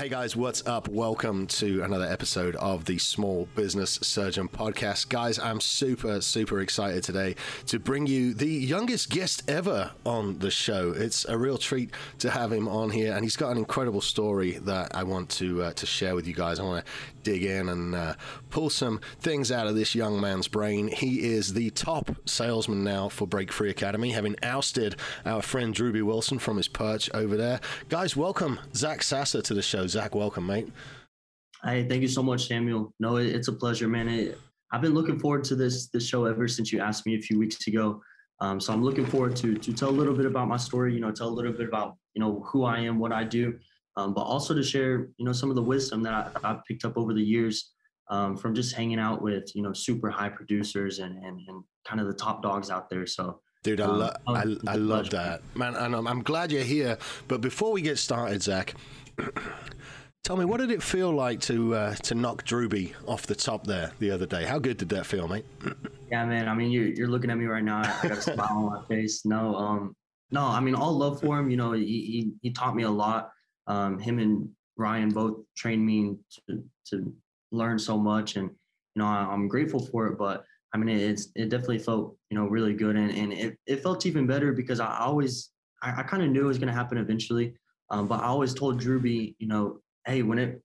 Hey guys, what's up? Welcome to another episode of the Small Business Surgeon Podcast. Guys, I'm super, super excited today to bring you the youngest guest ever on the show. It's a real treat to have him on here, and he's got an incredible story that I want to uh, to share with you guys. I want to dig in and uh, pull some things out of this young man's brain. He is the top salesman now for Break Free Academy, having ousted our friend Drewbie Wilson from his perch over there. Guys, welcome Zach Sasser to the show. Zach, welcome, mate. Hey, thank you so much, Samuel. No, it's a pleasure, man. It, I've been looking forward to this this show ever since you asked me a few weeks ago. Um, so I'm looking forward to to tell a little bit about my story. You know, tell a little bit about you know who I am, what I do, um, but also to share you know some of the wisdom that I, have picked up over the years um, from just hanging out with you know super high producers and and, and kind of the top dogs out there. So Dude, I, um, I, I love that, man, and I'm, I'm glad you're here. But before we get started, Zach, Tell me, what did it feel like to uh, to knock Drewbie off the top there the other day? How good did that feel, mate? yeah, man. I mean, you're you're looking at me right now. I got a smile on my face. No, um, no. I mean, all love for him. You know, he he, he taught me a lot. Um, him and Ryan both trained me to to learn so much, and you know, I, am grateful for it. But I mean, it's it definitely felt you know really good, and and it, it felt even better because I always I, I kind of knew it was going to happen eventually. Um, but I always told Drewbie, you know, hey, when it,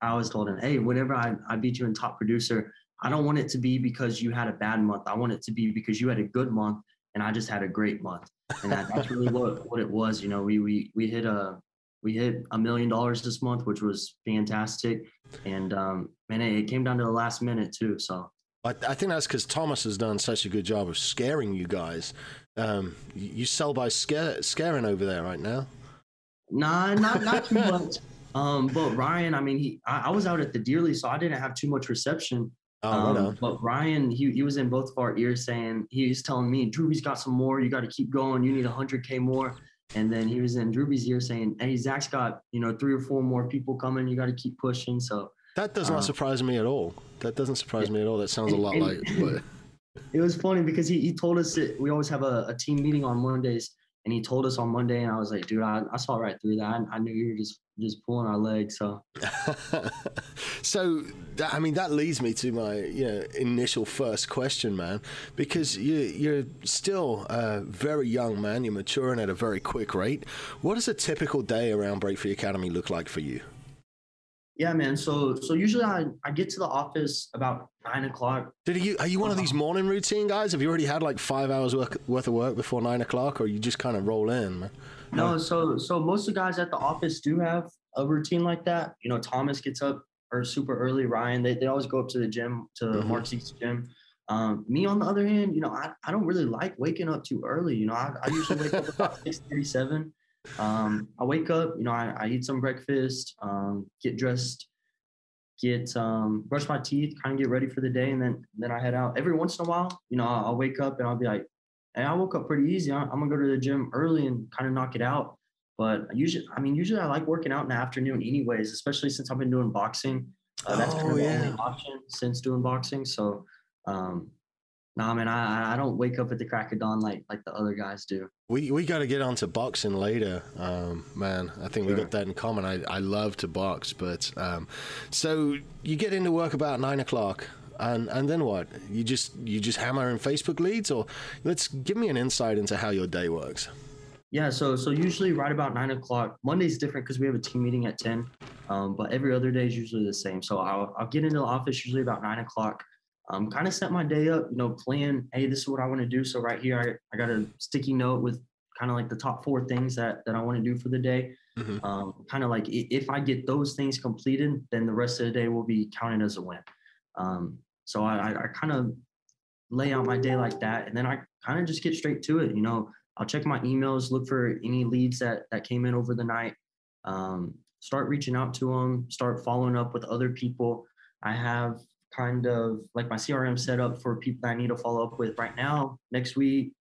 I always told him, hey, whenever I, I beat you in top producer, I don't want it to be because you had a bad month. I want it to be because you had a good month and I just had a great month. And that, that's really what, what it was. You know, we, we, we hit a, we hit a million dollars this month, which was fantastic. And, um, man, it came down to the last minute too. So I, I think that's because Thomas has done such a good job of scaring you guys. Um, you sell by scare, scaring over there right now. Nah, not not too much. Um, but Ryan, I mean, he I, I, was out at the Dearly, so I didn't have too much reception. Oh, um, but Ryan, he, he was in both of our ears saying he's telling me, Drewbie's got some more. You got to keep going. You need 100k more. And then he was in Drewbie's ear saying, Hey, Zach's got you know three or four more people coming. You got to keep pushing. So that does not um, surprise me at all. That doesn't surprise me at all. That sounds a lot like. it was funny because he, he told us that we always have a, a team meeting on Mondays and he told us on Monday, and I was like, dude, I, I saw right through that. I, knew you were just just pulling our legs. So, so that, I mean, that leads me to my you know initial first question, man, because you you're still a very young man. You're maturing at a very quick rate. What does a typical day around Break Free Academy look like for you? Yeah, man. So so usually I, I get to the office about nine o'clock. Did you are you one of these morning routine guys? Have you already had like five hours work, worth of work before nine o'clock, or you just kind of roll in? Man? No, so so most of the guys at the office do have a routine like that. You know, Thomas gets up or super early. Ryan, they, they always go up to the gym to mm-hmm. Mark Zeke's gym. Um, me on the other hand, you know, I, I don't really like waking up too early. You know, I, I usually wake up about six thirty seven. Um, I wake up, you know, I, I eat some breakfast, um, get dressed, get um, brush my teeth, kind of get ready for the day, and then then I head out. Every once in a while, you know, I'll, I'll wake up and I'll be like, "Hey, I woke up pretty easy. I'm, gonna go to the gym early and kind of knock it out." But usually, I mean, usually I like working out in the afternoon, anyways. Especially since I've been doing boxing. Uh, that's oh, kind of yeah. the only option since doing boxing. So um, Nah, man, I I don't wake up at the crack of dawn like like the other guys do. We we got to get onto boxing later, um, man. I think sure. we got that in common. I, I love to box, but um, so you get into work about nine o'clock, and and then what? You just you just hammer in Facebook leads, or let's give me an insight into how your day works. Yeah, so so usually right about nine o'clock. Monday's different because we have a team meeting at ten, um, but every other day is usually the same. So I'll I'll get into the office usually about nine o'clock um, kind of set my day up, you know, plan, hey, this is what I want to do. So right here, I, I got a sticky note with kind of like the top four things that, that I want to do for the day. Mm-hmm. Um, kind of like if I get those things completed, then the rest of the day will be counted as a win. Um, so I, I kind of lay out my day like that. And then I kind of just get straight to it. You know, I'll check my emails, look for any leads that, that came in over the night, um, start reaching out to them, start following up with other people. I have kind of like my CRM set up for people that I need to follow up with right now, next week,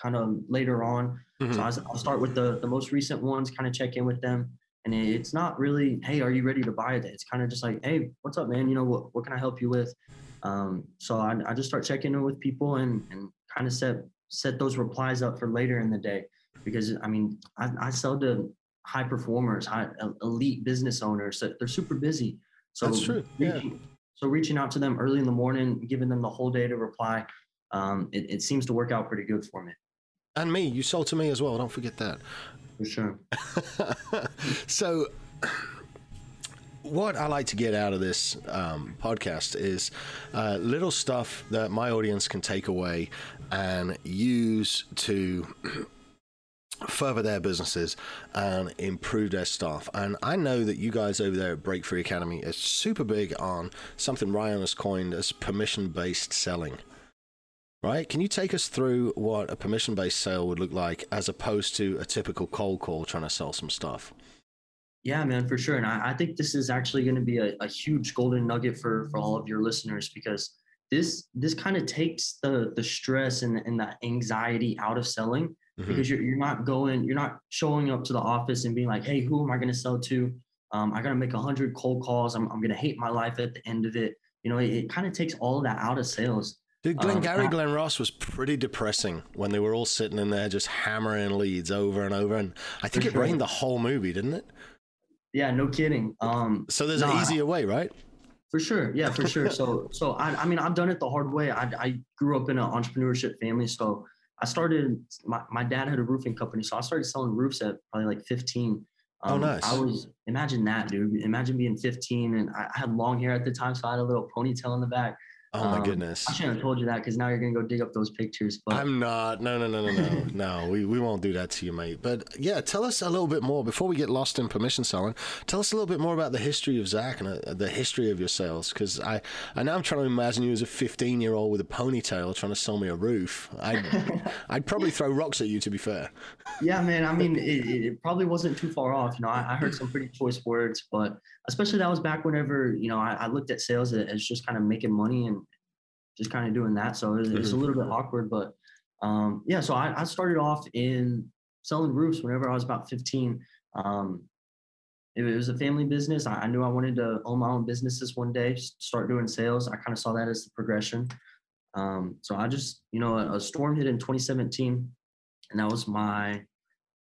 kind of later on. Mhm. So I, will start with the the most recent ones, kind of check in with them. And it's not really, hey, are you ready to buy it? It's kind of just like, hey, what's up, man? You know, what, what can I help you with? Um, so I, I just start checking in with people and, and kind of set set those replies up for later in the day. Because I mean, I, I sell to high performers, high elite business owners. that They're super busy. So That's true, yeah. So reaching out to them early in the morning, giving them the whole day to reply, um, it, it seems to work out pretty good for me. And me, you sold to me as well. Don't forget that. For sure. so, what I like to get out of this um, podcast is uh, little stuff that my audience can take away and use to further their businesses and improve their staff. And I know that you guys over there at Break Free Academy are super big on something Ryan has coined as permission based selling. Right? Can you take us through what a permission based sale would look like as opposed to a typical cold call trying to sell some stuff? Yeah, man, for sure. And I, I think this is actually going to be a, a huge golden nugget for for all of your listeners because this this kind of takes the the stress and, and the anxiety out of selling Mhm. because you're, you're not going you're not showing up to the office and being like hey who am i going to sell to um, i got to make 100 cold calls i'm, I'm going to hate my life at the end of it you know it, it kind of takes all of that out of sales Dude, Glenn Um, Gary, Glen Ross was pretty depressing when they were all sitting in there just hammering leads over and over. And I think it sure. rained the whole movie, didn't it? yeah no kidding um, So there's an easier way, right? For sure. Yeah, for sure. So, so I, I mean, I've done it the hard way. I, I grew up in an entrepreneurship family. So I started, my, my dad had a roofing company. So I started selling roofs at probably like 15. Oh, um, nice. I was, imagine that, dude. Imagine being 15 and I, I had long hair at the time. So I had a little ponytail in the back. Oh my Um, goodness. I shouldn't have told you that because now you're going to go dig up those pictures. But I'm not. No, no, no, no, no. no, we, we won't do that to you, mate. But yeah, tell us a little bit more before we get lost in permission selling. Tell us a little bit more about the history of Zach and uh, the history of your sales. Because I, I now I'm trying to imagine you as a 15 year old with a ponytail trying to sell me a roof. I'd, I'd probably throw rocks at you, to be fair. yeah, man. I mean, it, it it probably wasn't too far off. You know, I, I heard some pretty choice words, but especially that was back whenever you know I, I looked at sales as just kind of making money and just kind of doing that. So it was, it was a little bit awkward, but um, yeah. So I, I started off in selling roofs whenever I was about 15. Um, it was a family business. I, I knew I wanted to own my own businesses one day, start doing sales. I kind of saw that as the progression. Um, so I just, you know, a, a storm hit in 2017, and that was my,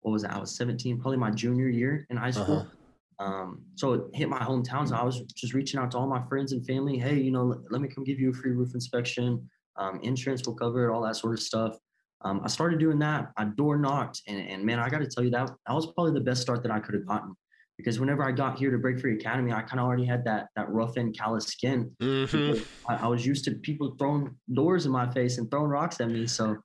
what was that? I was 17, probably my junior year in high school. Uh-huh. Um, so it hit my hometown. So I was just reaching out to all my friends and family. Hey, you know, let, let me come give you a free roof inspection. Um, insurance will cover it, all that sort of stuff. Um, I started doing that. I door knocked, and, and man, I got to tell you that that was probably the best start that I could have gotten. Because whenever I got here to Break Free Academy, I kind of already had that that rough and callous skin. hmm Because I, I was used to people throwing doors in my face and throwing rocks at me. So,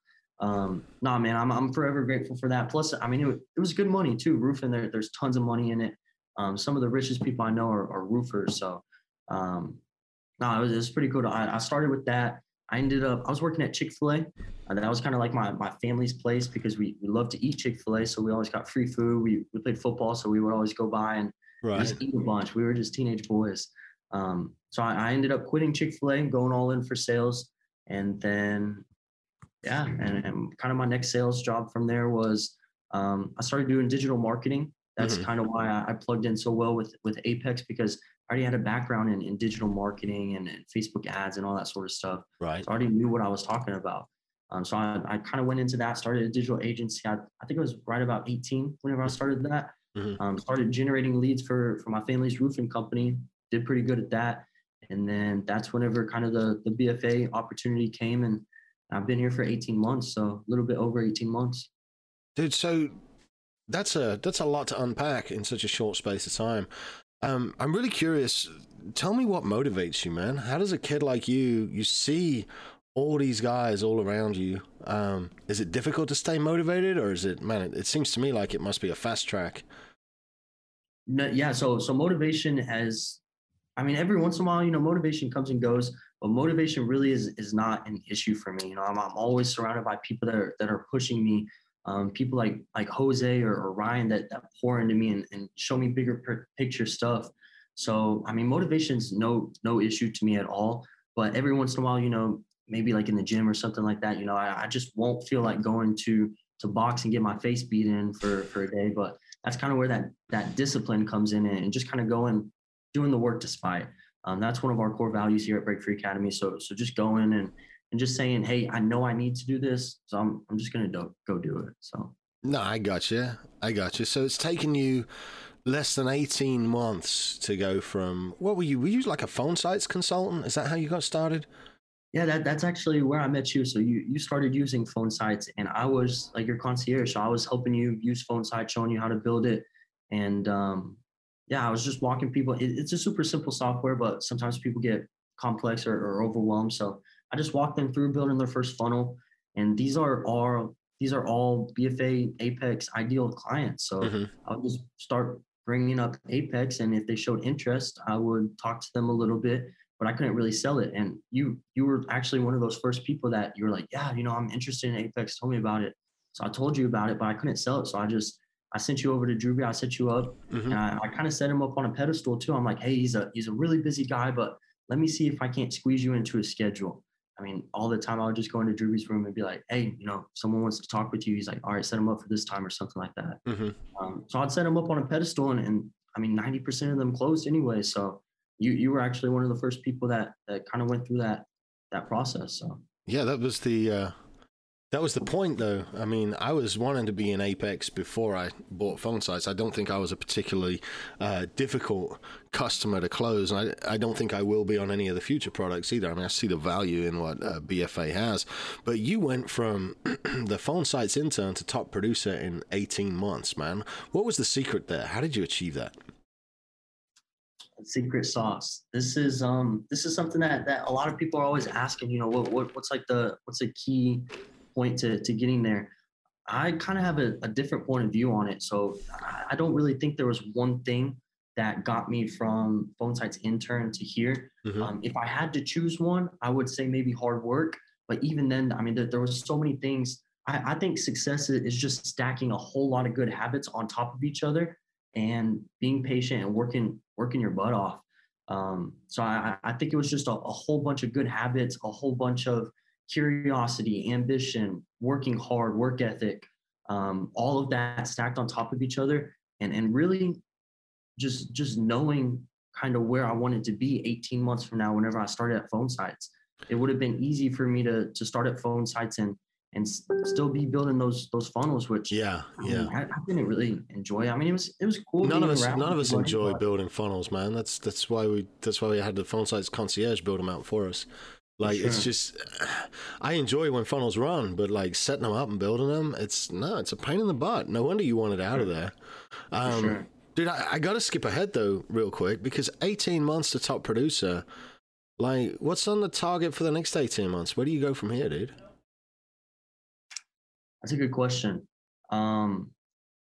um, nah, man, I'm I'm forever grateful for that. Plus, I mean, it, it was good money too. Roofing, there, there's tons of money in it. Um, some of the richest people I know are, are roofers. So, um, no, it was, it was pretty cool. I, I started with that. I ended up, I was working at Chick fil A. Uh, that was kind of like my, my family's place because we, we love to eat Chick fil A. So we always got free food. We, we played football. So we would always go by and Right. just eat a bunch. We were just teenage boys. Um, so I, I ended up quitting Chick fil A and going all in for sales. And then, yeah, and, and kind of my next sales job from there was um, I started doing digital marketing. That's Mhm. kind of why I, I plugged in so well with, with Apex because I already had a background in, in digital marketing and, and Facebook ads and all that sort of stuff. Right. So I already knew what I was talking about. Um, so I, I kind of went into that, started a digital agency. I, I think it was right about 18 whenever I started that. Mhm. Um, started generating leads for for my family's roofing company. Did pretty good at that. And then that's whenever kind of the the BFA opportunity came, and I've been here for 18 months, so a little bit over 18 months. Dude, so that's a that's a lot to unpack in such a short space of time. Um, I'm really curious. Tell me what motivates you, man. How does a kid like you you see all these guys all around you? Um, is it difficult to stay motivated, or is it man? It, it seems to me like it must be a fast track. No, yeah, so so motivation has, I mean, every once in a while, you know, motivation comes and goes, but motivation really is is not an issue for me. You know, I'm, I'm always surrounded by people that are that are pushing me. Um, people like like Jose or, or Ryan that, that pour into me and, and show me bigger per- picture stuff. So I mean, motivation's no no issue to me at all. But every once in a while, you know, maybe like in the gym or something like that, you know, I, I just won't feel like going to to box and get my face beat in for for a day. But that's kind of where that that discipline comes in and just kind of going doing the work despite. Um, that's one of our core values here at Break Free Academy. So so just going and and just saying, hey, I know I need to do this, so I'm I'm just gonna do, go do it. So. No, I got you. I got you. So it's taken you less than 18 months to go from what were you were you like a PhoneSites consultant? Is that how you got started? Yeah that, that's actually where i met you. So you you started using PhoneSites and i was like your concierge. So i was helping you use PhoneSites showing you how to build it. And um, yeah i was just walking people. It, it's a super simple software but sometimes people get complex or, or overwhelmed. So i just walked them through building their first funnel and these are all these are all bfa apex ideal clients so mm-hmm. i'll just start bringing up Apex, and if they showed interest, I would talk to them a little bit, but I couldn't really sell it. And you you were actually one of those first people that you were like, yeah, you know, I'm interested in Apex. Tell me about it. So I told you about it, but I couldn't sell it. So I just I sent you over to Drewbie. I set you up, mm-hmm. and I, I kind of set him up on a pedestal too. I'm like, hey, he's a he's a really busy guy, but let me see if I can't squeeze you into his schedule. I mean, all the time I would just go into Drewbie's room and be like, hey, you know, someone wants to talk with you. He's like, all right, set him up for this time or something like that. Mm-hmm. Um, so I'd set him up on a pedestal and, and I mean, 90% of them closed anyway. So you, you were actually one of the first people that, that kind of went through that, that process. So, yeah, that was the, uh, that was the point, though. I mean, I was wanting to be in Apex before I bought PhoneSites. I don't think I was a particularly uh, difficult customer to close, and I, I don't think I will be on any of the future products either. I mean, I see the value in what uh, BFA has, but you went from the PhoneSites intern to top producer in 18 months, man. What was the secret there? How did you achieve that? secret sauce. This is um this is something that that a lot of people are always asking. You know, what, what what's like the what's the key point to, to getting there. I kind of have a, a, different point of view on it. So I don't really think there was one thing that got me from PhoneSites intern to here. Mm-hmm. Um, if I had to choose one, I would say maybe hard work. But even then, I mean, there, there was so many things. I, I think success is just stacking a whole lot of good habits on top of each other and being patient and working working your butt off. Um, so I, I think it was just a, a whole bunch of good habits, a whole bunch of curiosity, ambition, working hard, work ethic, um, all of that stacked on top of each other, and and really just just knowing kind of where I wanted to be 18 months from now. Whenever I started at PhoneSites, it would have been easy for me to to start at PhoneSites and and still be building those those funnels which yeah yeah. I, I, didn't really enjoy. I mean it was it was cool none of us none of us enjoy building funnels man. That's that's why we that's why we had the PhoneSites concierge build them out for us like sure. it's just, I enjoy when funnels run, but like setting them up and building them, it's no, it's a pain in the butt. No wonder you wanted out of there. Um, sure. Dude, I, I got to skip ahead though, real quick, because 18 months to top producer. Like, what's on the target for the next 18 months? Where do you go from here, dude? That's a good question. Um,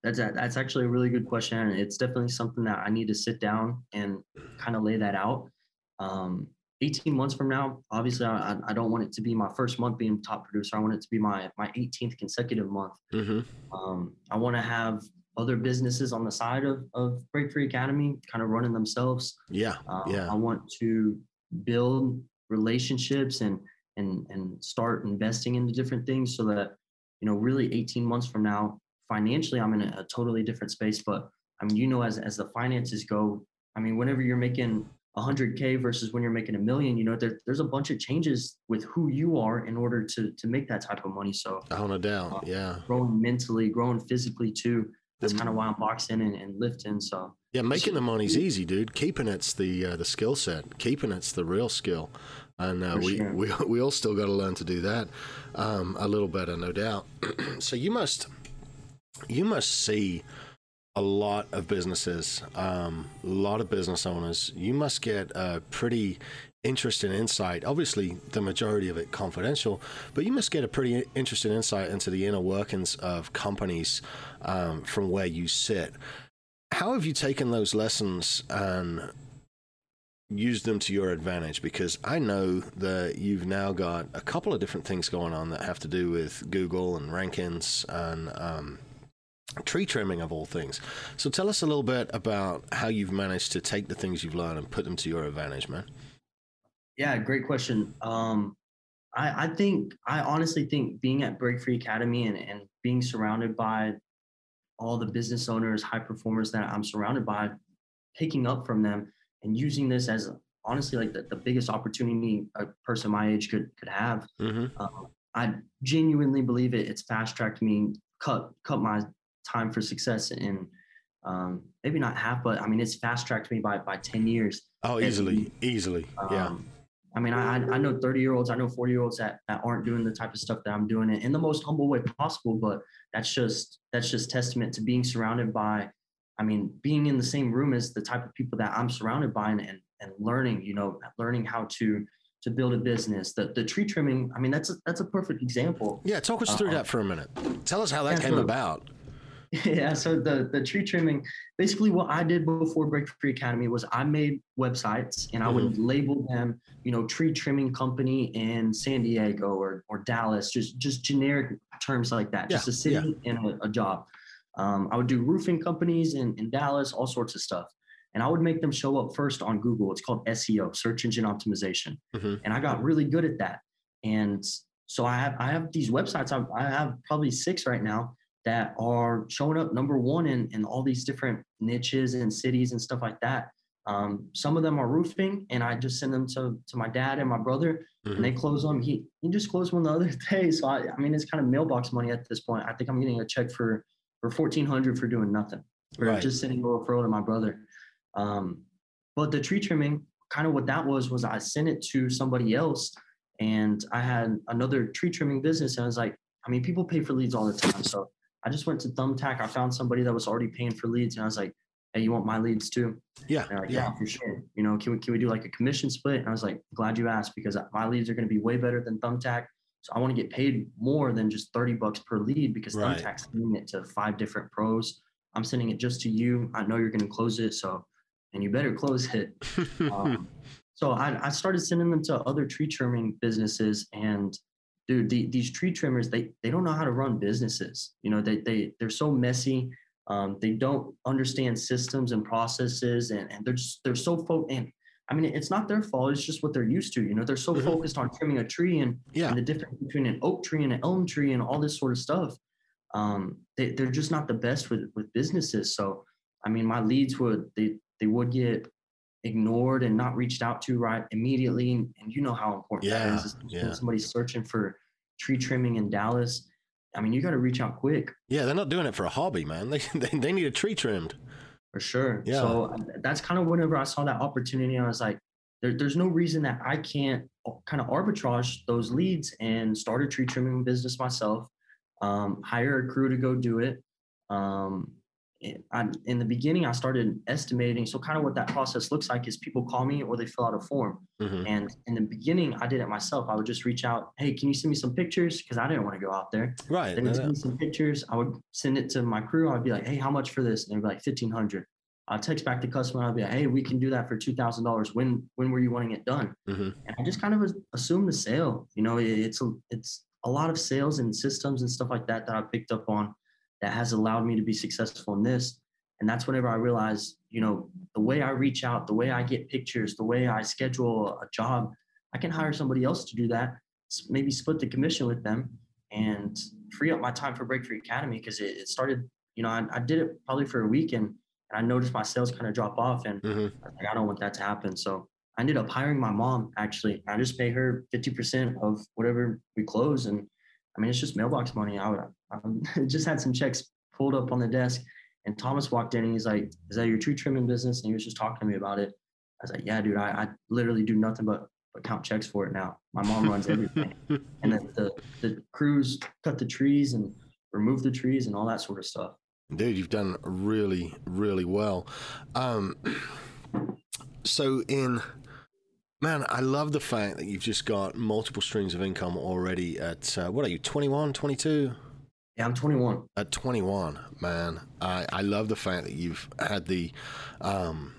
that's a, that's actually a really good question. It's definitely something that I need to sit down and kind of lay that out. Um, 18 months from now, obviously, I, I don't want it to be my first month being top producer. I want it to be my my 18th consecutive month. Mm-hmm. Um, I want to have other businesses on the side of of Break Free Academy, kind of running themselves. Yeah, um, yeah. I want to build relationships and and and start investing into different things so that you know, really 18 months from now, financially, I'm in a, a totally different space. But I mean, you know, as as the finances go, I mean, whenever you're making 100k versus when you're making a million you know there, there's a bunch of changes with who you are in order to to make that type of money. So oh no doubt uh, yeah. growing mentally growing physically too that's kind of why i'm boxing and, and lifting so. Yeah making the money's easy dude. Keeping it's the uh, the skill set keeping it's the real skill. And uh, we, sure. we we all still got to learn to do that um, a little better no doubt. So you must you must see a lot of businesses, um, a lot of business owners, you must get a pretty interesting insight. Obviously, the majority of it confidential, but you must get a pretty interesting insight into the inner workings of companies um, from where you sit. How have you taken those lessons and used them to your advantage? Because I know that you've now got a couple of different things going on that have to do with Google and rankings and um, tree trimming of all things. So tell us a little bit about how you've managed to take the things you've learned and put them to your advantage, man. Yeah, great question. Um, I, I think I honestly think being at Break Free Academy and, and being surrounded by all the business owners, high performers that I'm surrounded by, picking up from them and using this as honestly like the, the biggest opportunity a person my age could could have. Mm-hmm. Um, I genuinely believe it. It's fast tracked me, cut cut my time for success in um, maybe not half, but I mean it's fast tracked me by by ten years. Oh, easily, easily, yeah. Um, I mean, I I know thirty year olds, I know forty year olds that that aren't doing the type of stuff that I'm doing it in the most humble way possible. But that's just that's just testament to being surrounded by, I mean, being in the same room as the type of people that I'm surrounded by and and, and learning, you know, learning how to to build a business. The the tree trimming, I mean, that's a, that's a perfect example. Yeah, talk us through Uh, that for a minute. Tell us how that yeah, came about. yeah so the the tree trimming basically what i did before break free academy was i made websites and i would label them you know tree trimming company in san diego or or dallas just just generic terms like that just a city and a, a job. Um, i would do roofing companies in, in dallas all sorts of stuff. And i would make them show up first on google. It's called seo search engine optimization. Mhm. and i got really good at that. And so i have i have these websites. I, I have probably six right now that are showing up number one in, in all these different niches and cities and stuff like that. Um, some of them are roofing, and I just send them to, to my dad and my brother, Mhm. and they close them. He he just closed one the other day, so I, I mean it's kind of mailbox money at this point. I think I'm getting a check for for fourteen hundred for doing nothing, for Right. just sending a referral to my brother. Um, but the tree trimming, kind of what that was was I sent it to somebody else, and I had another tree trimming business, and I was like, I mean, people pay for leads all the time, so I just went to Thumbtack. I found somebody that was already paying for leads, and I was like, "Hey, you want my leads too?" Yeah, like, yeah. "Yeah, for sure." You know, can we can we do like a commission split? And I was like, "Glad you asked because my leads are going to be way better than Thumbtack. So I want to get paid more than just thirty bucks per lead because Right. Thumbtack's sending it to five different pros. I'm sending it just to you. I know you're going to close it, so and you better close it. Um, so I, I started sending them to other tree trimming businesses and dude the, these tree trimmers they they don't know how to run businesses. You know they, they they're so messy. Um, they don't understand systems and processes and, and they're just they're so fo- and i mean it's not their fault it's just what they're used to you know? They're so Mhm. focused on trimming a tree and, yeah, and the difference between an oak tree and an elm tree and all this sort of stuff. Um, they, they're just not the best with with businesses. So i mean my leads would they they would get ignored and not reached out to right immediately and, and you know how important Yeah, that is when yeah. somebody's searching for tree trimming in dallas i mean you got to reach out quick yeah. They're not doing it for a hobby, man. They they, they need a tree trimmed. for sure Yeah. so uh, that's kind of whenever i saw that opportunity i was like there, there's no reason that i can't kind of arbitrage those leads and start a tree trimming business myself um, hire a crew to go do it um, it- I, in the beginning i started estimating so kind of what that process looks like is people call me or they fill out a form Mhm. and in the beginning i did it myself i would just reach out hey can you send me some pictures because i didn't want to go out there Right. they no, send me some pictures. I would send it to my crew. I'd be like, hey, how much for this? And they'd be like, fifteen hundred. I'd text back the customer. I'd be like, hey, we can do that for two thousand dollars. When when were you wanting it done? Mhm. And I just kind of assumed the sale. You know, it- it's a it's a lot of sales and systems and stuff like that that I picked up on that has allowed me to be successful in this. And that's whenever I realized, you know, the way I reach out, the way I get pictures, the way I schedule a job, I can hire somebody else to do that. Maybe split the commission with them and free up my time for Break Free Academy because it, it started, you know, I, I did it probably for a week and, and I noticed my sales kind of drop off and Mhm. I like, I don't want that to happen. So I ended up hiring my mom actually. I just pay her 50% of whatever we close. And I mean, it's just mailbox money. I, would, I just had some checks pulled up on the desk and Thomas walked in and he's like, is that your tree trimming business? And he was just talking to me about it. I was like, yeah, dude, I, I literally do nothing but, but count checks for it now. My mom runs everything. and then the, the crews cut the trees and remove the trees and all that sort of stuff. Dude, you've done really, really well. Um, so in man, I love the fact that you've just got multiple streams of income already at uh, what are you, 21, 22? Yeah, I'm 21. At 21, man, I, I love the fact that you've had the um,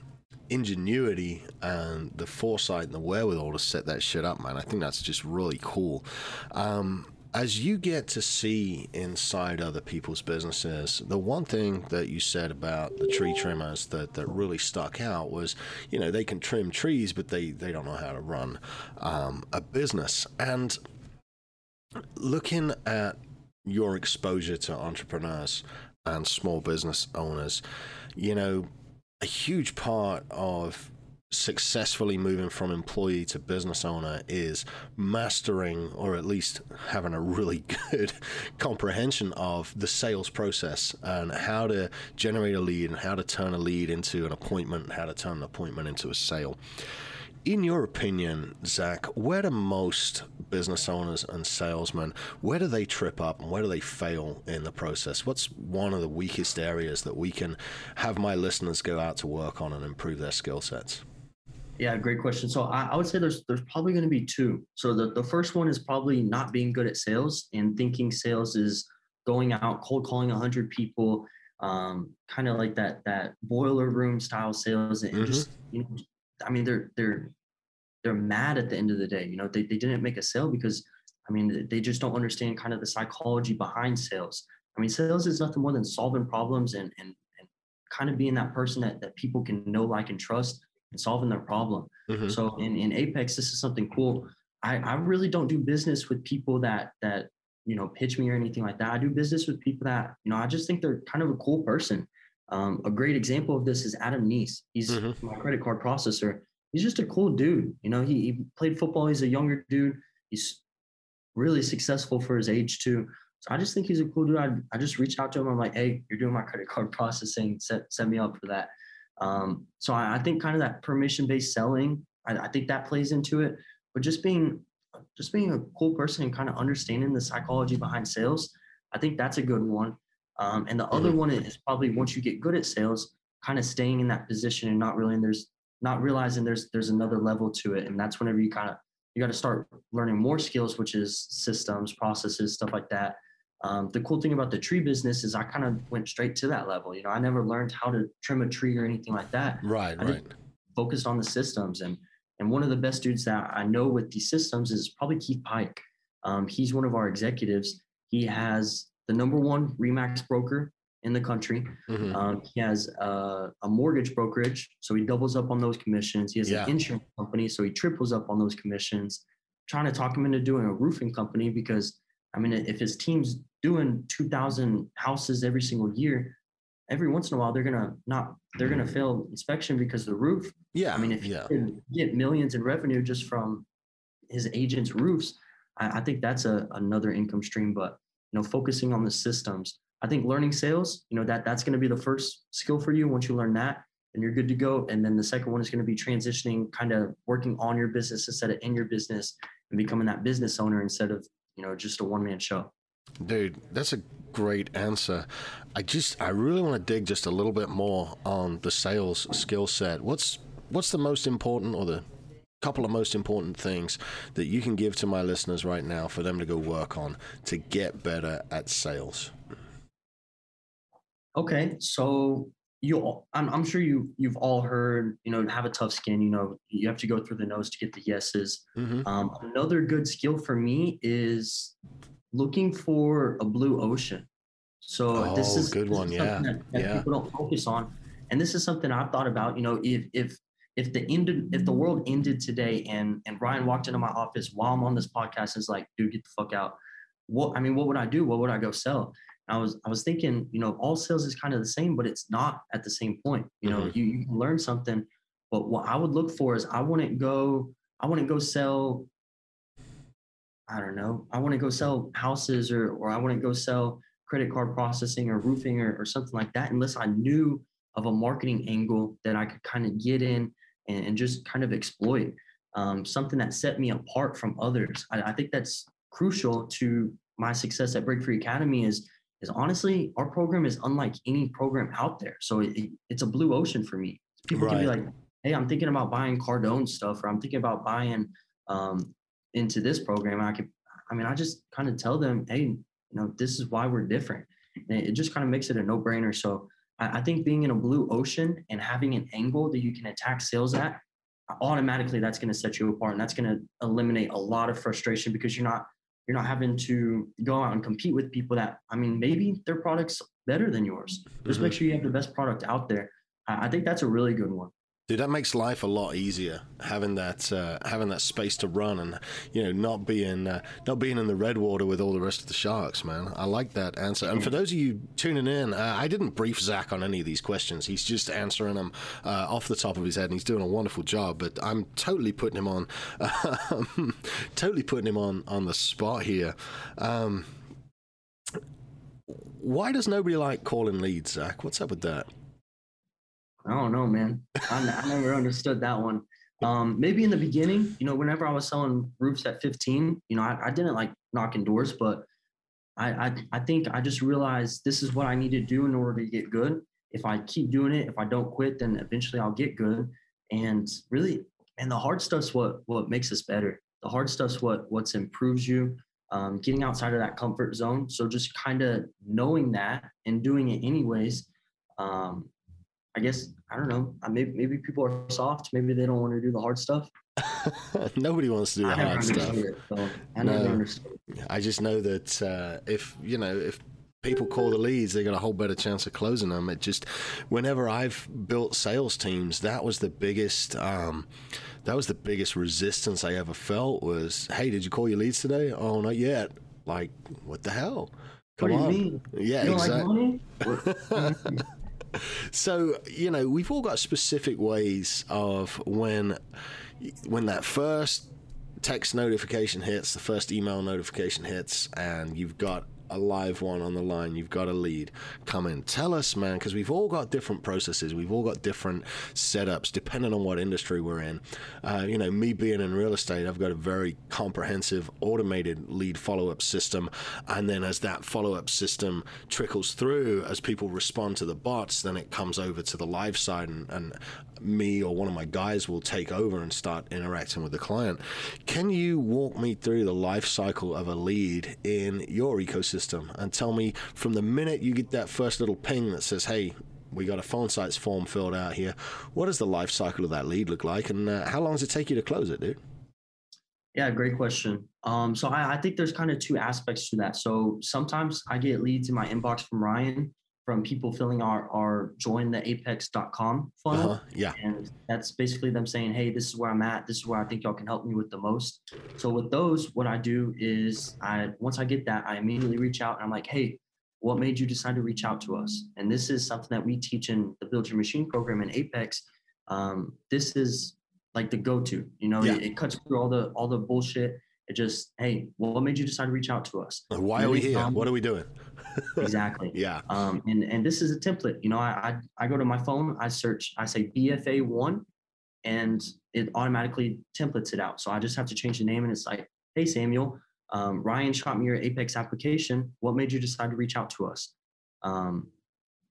ingenuity and the foresight and the wherewithal to set that shit up, man. I think that's just really cool. Um, as you get to see inside other people's businesses, the one thing that you said about the tree trimmers that, that really stuck out was, you know, they can trim trees, but they, they don't know how to run um, a business. And Looking at your exposure to entrepreneurs and small business owners, you know, a huge part of successfully moving from employee to business owner is mastering or at least having a really good comprehension of the sales process and how to generate a lead and how to turn a lead into an appointment, and how to turn an appointment into a sale. In your opinion, Zach, where do most business owners and salesmen, where do they trip up and where do they fail in the process? What's one of the weakest areas that we can have my listeners go out to work on and improve their skill sets? Yeah, great question. So I, I would say there's there's probably going to be two. So the, the first one is probably not being good at sales and thinking sales is going out cold calling 100 people, um, kind of like that that boiler room style sales and mm-hmm. just you know I mean, they're they're they're mad at the end of the day. You know, they, they didn't make a sale because I mean they just don't understand kind of the psychology behind sales. I mean, sales is nothing more than solving problems and and, and kind of being that person that, that people can know, like, and trust solving their problem. Mm-hmm. So in, in Apex, this is something cool. I, I really don't do business with people that that you know pitch me or anything like that. I do business with people that you know I just think they're kind of a cool person. Um, a great example of this is Adam Neese. He's mm-hmm. my credit card processor. He's just a cool dude. You know, he, he played football. He's a younger dude. He's really successful for his age too. So I just think he's a cool dude. I, I just reached out to him. I'm like, hey, you're doing my credit card processing. Set set me up for that. Um, so I, I, think kind of that permission based selling. I, I think that plays into it. But just being just being a cool person and kind of understanding the psychology behind sales, I think that's a good one. Um, and the mm-hmm. other one is probably once you get good at sales, kind of staying in that position and not really, and there's not realizing there's there's another level to it. And that's whenever you kind of you got to start learning more skills, which is systems, processes, stuff like that. Um, the cool thing about the tree business is I kind of went straight to that level. You know, I never learned how to trim a tree or anything like that. Right, I right. Focused on the systems, and and one of the best dudes that I know with these systems is probably Keith Pike. Um, he's one of our executives. He has the number one Remax broker in the country. Mm-hmm. Um, he has a mortgage brokerage, so he doubles up on those commissions. He has yeah. an insurance company, so he triples up on those commissions. trying to talk him into doing a roofing company because, I mean, if his team's doing 2,000 houses every single year, every once in a while they're gonna not they're gonna mm-hmm. fail inspection because the roof. Yeah. I mean, if yeah. you get millions in revenue just from his agents' roofs, I, I think that's a another income stream. But you know, focusing on the systems. I think learning sales, you know, that that's going to be the first skill for you. Once you learn that, and you're good to go. And then the second one is going to be transitioning, kind of working on your business instead of in your business and becoming that business owner instead of, you know, just a one man show. Dude, that's a great answer. I just I really want to dig just a little bit more on the sales skill set. What's what's the most important or the couple of most important things that you can give to my listeners right now for them to go work on to get better at sales? Okay, so you, I'm, I'm sure you, you've all heard, you know, have a tough skin. You know, you have to go through the noes to get the yeses. Mm-hmm. Um, another good skill for me is looking for a blue ocean. So oh, this is good this one, is yeah, that, that yeah. People don't focus on, and this is something I've thought about. You know, if if if the ended if the world ended today and and Ryan walked into my office while I'm on this podcast is like, dude, get the fuck out. What I mean, what would I do? What would I go sell? I was I was thinking, you know, all sales is kind of the same, but it's not at the same point. You know, mm-hmm. you, you can learn something, but what I would look for is I wouldn't go I wouldn't go sell I don't know. I want to go sell houses or or I want to go sell credit card processing or roofing or, or something like that unless I knew of a marketing angle that I could kind of get in and, and just kind of exploit um, something that set me apart from others. I, I, think that's crucial to my success at Break Free Academy is is honestly our program is unlike any program out there. So it, it, it's a blue ocean for me. People right. can be like, hey, I'm thinking about buying Cardone stuff or I'm thinking about buying um, into this program. I could, I mean, I just kind of tell them, hey, you know, this is why we're different. And it just kind of makes it a no brainer. So I, think being in a blue ocean and having an angle that you can attack sales at, automatically that's going to set you apart and that's going to eliminate a lot of frustration because you're not you're not having to go out and compete with people that I mean maybe their product's better than yours. Just mm-hmm. make sure you have the best product out there. I think that's a really good one. Dude, that makes life a lot easier having that uh, having that space to run and you know not being uh, not being in the red water with all the rest of the sharks, man. I like that answer. And for those of you tuning in, uh, I didn't brief Zach on any of these questions. He's just answering them uh, off the top of his head, and he's doing a wonderful job. But I'm totally putting him on, um, totally putting him on on the spot here. Um, why does nobody like calling leads, Zach? What's up with that? I don't know, man. I, never understood that one. Um, maybe in the beginning, you know, whenever I was selling roofs at 15, you know, I, I didn't like knocking doors, but I, I, I think I just realized this is what I need to do in order to get good. If I keep doing it, if I don't quit, then eventually I'll get good. And really, and the hard stuff's what what makes us better. The hard stuff's what what's improves you. Um, getting outside of that comfort zone. So just kind of knowing that and doing it anyways. Um, I guess I don't know. Maybe maybe people are soft. Maybe they don't want to do the hard stuff. Nobody wants to do the I hard stuff. It, so I No. I just know that uh, if you know if people call the leads, they got a whole better chance of closing them. It just whenever I've built sales teams, that was the biggest. Um, that was the biggest resistance I ever felt. Was hey, did you call your leads today? Oh, not yet. Like what the hell? What Come do you on. mean? Yeah, You don't exactly. like money? What- So you know, we've all got specific ways of when when that first text notification hits, the first email notification hits, and you've got a live one on the line, you've got a lead. Come in, tell us, man, because we've all got different processes, we've all got different setups depending on what industry we're in. Uh, you know, me being in real estate, I've got a very comprehensive automated lead follow up system, and then as that follow up system trickles through, as people respond to the bots, then it comes over to the live side, and, and me or one of my guys will take over and start interacting with the client. Can you walk me through the life cycle of a lead in your ecosystem and tell me from the minute you get that first little ping that says, hey, we got a PhoneSites form filled out here. What does the life cycle of that lead look like, and uh, how long does it take you to close it, dude? Yeah, great question. Um, so I, I think there's kind of two aspects to that. So sometimes I get leads in my inbox from Ryan from people filling our our join the apex.com funnel. Uh-huh. Yeah. And that's basically them saying, hey, this is where I'm at. This is where I think y'all can help me with the most. So with those, what I do is I once I get that, I immediately reach out and I'm like, hey, what made you decide to reach out to us? And this is something that we teach in the Build Your Machine program in Apex. Um, this is like the go-to. You know, Yeah. it, it cuts through all the all the bullshit. It just, hey, what made you decide to reach out to us? Why are we here? um, What are we doing? Exactly. Yeah. Um, and and this is a template. You know, I, I I go to my phone, I search, I say BFA one, and it automatically templates it out. So I just have to change the name, and it's like, hey Samuel, um, Ryan shot me your Apex application. What made you decide to reach out to us? Um,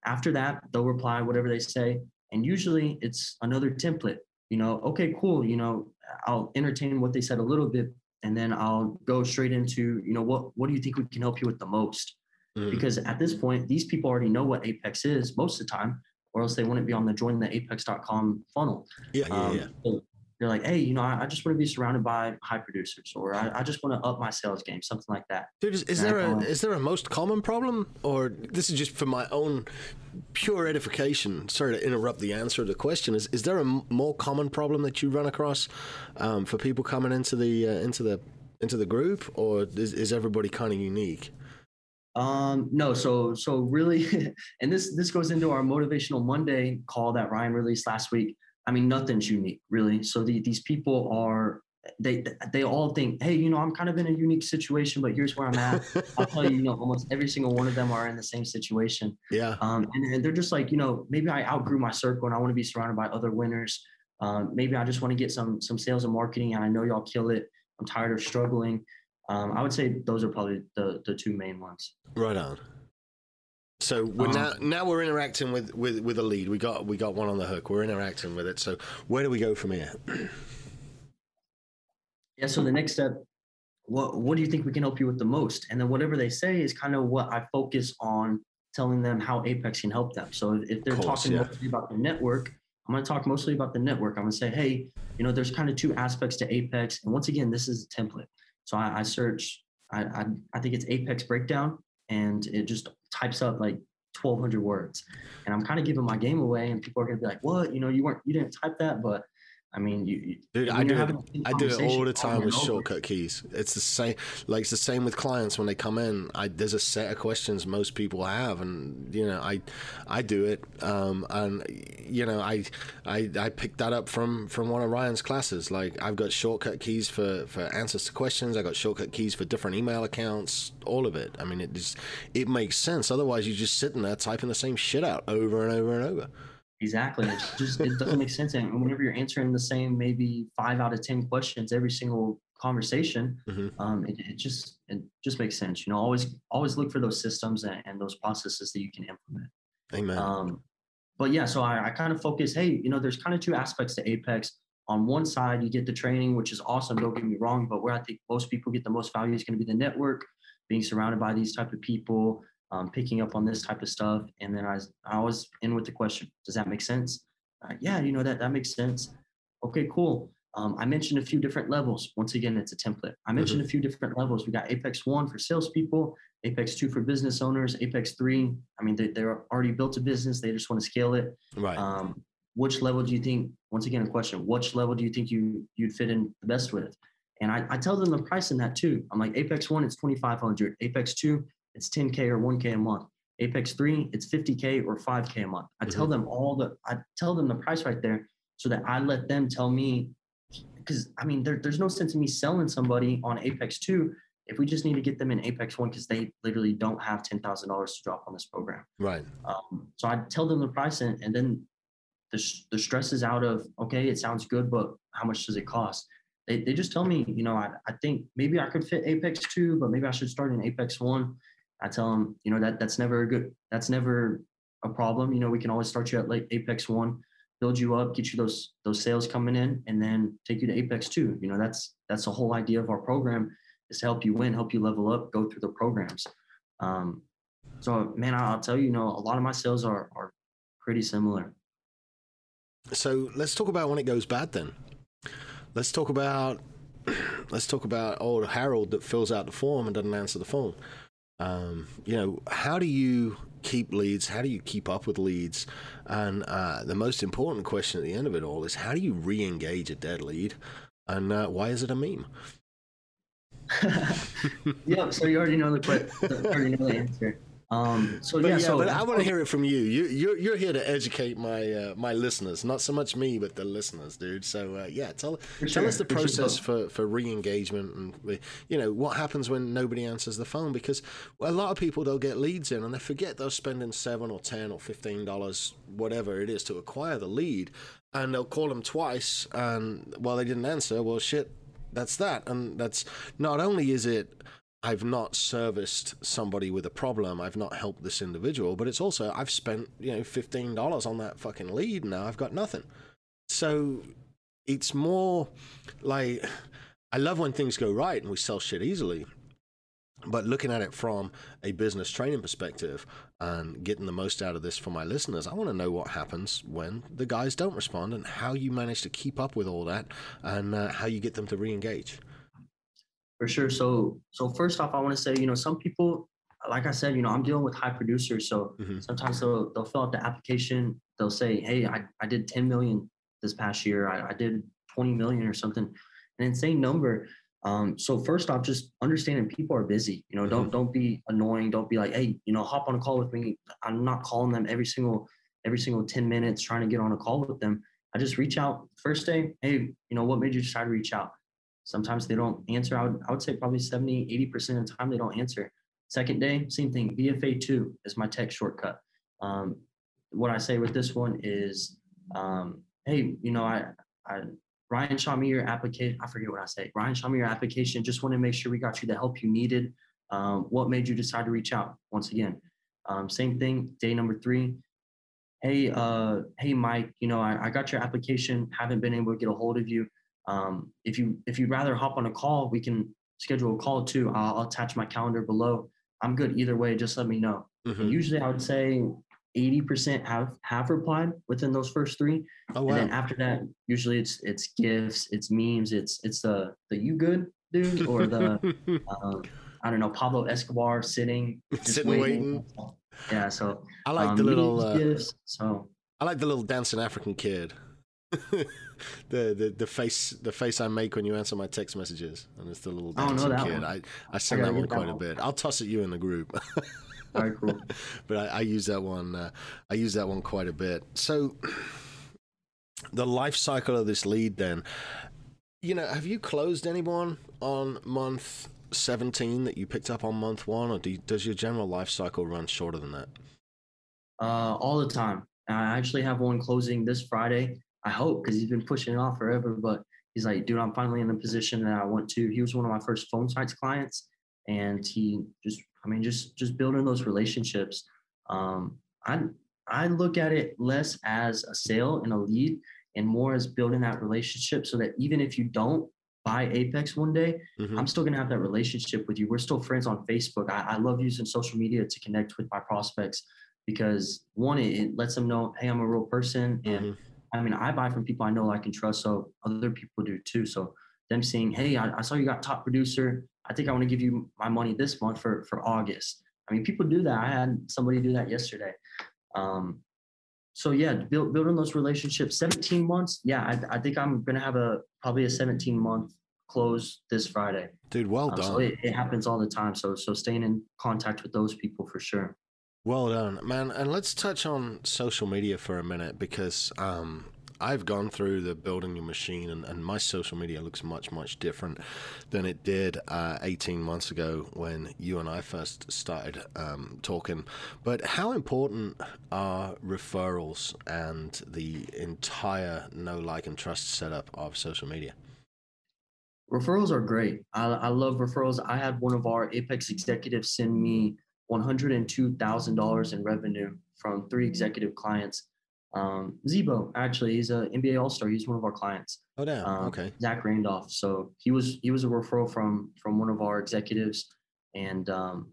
after that, they'll reply whatever they say, and usually it's another template. You know, okay, cool. You know, I'll entertain what they said a little bit, and then I'll go straight into, you know, what what do you think we can help you with the most? Mm. because at this point these people already know what apex is most of the time or else they wouldn't be on the join the apex.com funnel Yeah. Yeah. um, yeah. so they're like hey you know i, I just want to be surrounded by high producers or i, I just want to up my sales game something like that Dude, is, is there a on. is there a most common problem, or this is just for my own pure edification? Sorry to interrupt the answer to the question. Is is there a m- more common problem that you run across um, for people coming into the uh, into the into the group, or is, is everybody kind of unique? Um, no, so so really, and this this goes into our motivational Monday call that Ryan released last week. I mean, nothing's unique, really. So the, these people are they they all think, hey, you know, I'm kind of in a unique situation, but here's where I'm at. I'll tell you, you know, almost every single one of them are in the same situation. Yeah. Um, and, and they're just like, you know, maybe I outgrew my circle and I want to be surrounded by other winners. Um, maybe I just want to get some some sales and marketing, and I know y'all kill it. I'm tired of struggling. Um, I would say those are probably the the two main ones. Right on. So we're Um, now now we're interacting with, with with a lead. We got we got one on the hook. We're interacting with it. So where do we go from here? Yeah. So the next step, what what do you think we can help you with the most? And then whatever they say is kind of what I focus on telling them how Apex can help them. So if, they're Course, talking yeah. mostly about the network, I'm going to talk mostly about the network. I'm going to say, hey, you know, there's kind of two aspects to Apex, and once again, this is a template. So I, I search, I, I I think it's Apex breakdown, and it just types up like 1,200 words, and I'm kind of giving my game away, and people are gonna be like, "What? You know, you weren't, you didn't type that." But I mean, you, dude, I do it. I do it all the time with shortcut keys. It's the same, like it's the same with clients when they come in. I there's a set of questions most people have, and you know, I I do it, um, and you know, I I I picked that up from from one of Ryan's classes. Like I've got shortcut keys for for answers to questions. I got shortcut keys for different email accounts. All of it. I mean, it just it makes sense. Otherwise, you're just sitting there typing the same shit out over and over and over. Exactly. It just it doesn't make sense. And whenever you're answering the same maybe five out of ten questions every single conversation, mm-hmm. um, it, it, just it just makes sense. You know, always always look for those systems and, and those processes that you can implement. Amen. Um, but yeah, so I, I kind of focus. Hey, you know, there's kind of two aspects to Apex. On one side, you get the training, which is awesome. Don't get me wrong, but where I think most people get the most value is going to be the network, being surrounded by these type of people, um, picking up on this type of stuff. And then I was, I was in with the question, does that make sense? Uh, yeah, you know, that, that makes sense. Okay, cool. Um, I mentioned a few different levels. Once again, it's a template. I mentioned mm-hmm. a few different levels. We got Apex 1 for salespeople, Apex 2 for business owners, Apex 3. I mean, they, they're already built a business. They just want to scale it. Right. Um, which level do you think, once again, a question, which level do you think you, you'd fit in the best with? And I, I tell them the price in that too. I'm like, Apex 1, it's 2,500. Apex 2, it's 10K or 1K a month. Apex 3, it's 50K or 5K a month. I mm-hmm. tell them all the, I tell them the price right there so that I let them tell me, because I mean, there, there's no sense in me selling somebody on Apex 2 if we just need to get them in Apex 1 because they literally don't have $10,000 to drop on this program. Right. Um, so I tell them the price and, and then the, the stress is out of, okay, it sounds good, but how much does it cost? They, they just tell me, you know, I, I think maybe I could fit Apex 2, but maybe I should start in Apex 1 I tell them, you know, that that's never a good, that's never a problem. You know, we can always start you at like Apex one, build you up, get you those those sales coming in, and then take you to Apex two. You know, that's that's the whole idea of our program is to help you win, help you level up, go through the programs. Um, so, man, I'll tell you, you know, a lot of my sales are are pretty similar. So let's talk about when it goes bad. Then let's talk about let's talk about old Harold that fills out the form and doesn't answer the phone. Um, you know, how do you keep leads? How do you keep up with leads? And uh, the most important question at the end of it all is how do you re engage a dead lead? And uh, why is it a meme? yeah, so you already know the, question, already know the answer. Um, so but yeah, yeah so but I want to hear it from you. You you're you're here to educate my uh, my listeners, not so much me, but the listeners, dude. So uh, yeah, tell for tell sure, us the for process sure. for for re-engagement and you know what happens when nobody answers the phone because a lot of people they'll get leads in and they forget they're spending seven or ten or fifteen dollars whatever it is to acquire the lead, and they'll call them twice and well they didn't answer. Well shit, that's that, and that's not only is it I've not serviced somebody with a problem. I've not helped this individual, but it's also I've spent, you know, $15 on that fucking lead now I've got nothing. So it's more like I love when things go right and we sell shit easily. But looking at it from a business training perspective and getting the most out of this for my listeners, I want to know what happens when the guys don't respond and how you manage to keep up with all that and uh, how you get them to re engage. For sure. So so first off, I want to say, you know, some people, like I said, you know, I'm dealing with high producers. So mm-hmm. sometimes they'll they'll fill out the application. They'll say, hey, I, I did 10 million this past year. I, I did 20 million or something, an insane number. Um, so first off, just understanding people are busy. You know, mm-hmm. don't don't be annoying. Don't be like, hey, you know, hop on a call with me. I'm not calling them every single every single 10 minutes trying to get on a call with them. I just reach out first day. Hey, you know, what made you decide to reach out? Sometimes they don't answer. I would, I would say probably 70, 80% of the time they don't answer. Second day, same thing. BFA2 is my tech shortcut. Um, what I say with this one is, um, hey, you know, I, I Ryan shot me your application. I forget what I say. Ryan shot me your application. Just want to make sure we got you the help you needed. Um, what made you decide to reach out? Once again, um, same thing. Day number three. Hey, uh, hey, Mike. You know, I, I got your application. Haven't been able to get a hold of you. Um, if you if you'd rather hop on a call, we can schedule a call too. I'll, I'll attach my calendar below. I'm good either way. Just let me know. Mm-hmm. Usually, I would say 80% have have replied within those first three. Oh, wow. And then after that, usually it's it's gifts, it's memes, it's it's the the you good dude or the um, I don't know Pablo Escobar sitting sitting waiting. waiting. yeah. So I like um, the little. meetings, Uh, gifts, so I like the little dancing African kid. the, the the face the face I make when you answer my text messages, and it's the little I don't know dancing that kid. one. I I send gotta that one get that quite a bit. I'll toss it you in the group. right, cool. but I, I use that one. Uh, I use that one quite a bit. So, the life cycle of this lead, then, you know, have you closed anyone on month seventeen that you picked up on month one, or do you, does your general life cycle run shorter than that? Uh, all the time. I actually have one closing this Friday. I hope because he's been pushing it off forever. But he's like, dude, I'm finally in a position that I want to. He was one of my first PhoneSites clients, and he just, I mean, just just building those relationships. Um, I I look at it less as a sale and a lead, and more as building that relationship, so that even if you don't buy Apex one day, Mhm. I'm still gonna have that relationship with you. We're still friends on Facebook. I, I love using social media to connect with my prospects because one, it, it lets them know, hey, I'm a real person, and Mhm. I mean, I buy from people I know I can trust, so other people do too. So them saying, hey, I, I saw you got top producer. I think I want to give you my money this month for for August. I mean, people do that. I had somebody do that yesterday. Um, so yeah, build, building those relationships. 17 months. Yeah, I, I think I'm gonna have a probably a 17 month close this Friday. Dude, well Um, done. so it, it happens all the time. So so staying in contact with those people for sure. Well done, man. And let's touch on social media for a minute because um, I've gone through the building your machine, and, and my social media looks much, much different than it did uh, 18 months ago when you and I first started um, talking. But how important are referrals and the entire no like, and trust setup of social media? Referrals are great. I, I love referrals. I had one of our Apex executives send me $102,000 in revenue from three executive clients. Um, Z-Bo, actually, he's an NBA All Star. He's one of our clients. Oh, damn. Um, okay. Zach Randolph. So he was he was a referral from from one of our executives, and um,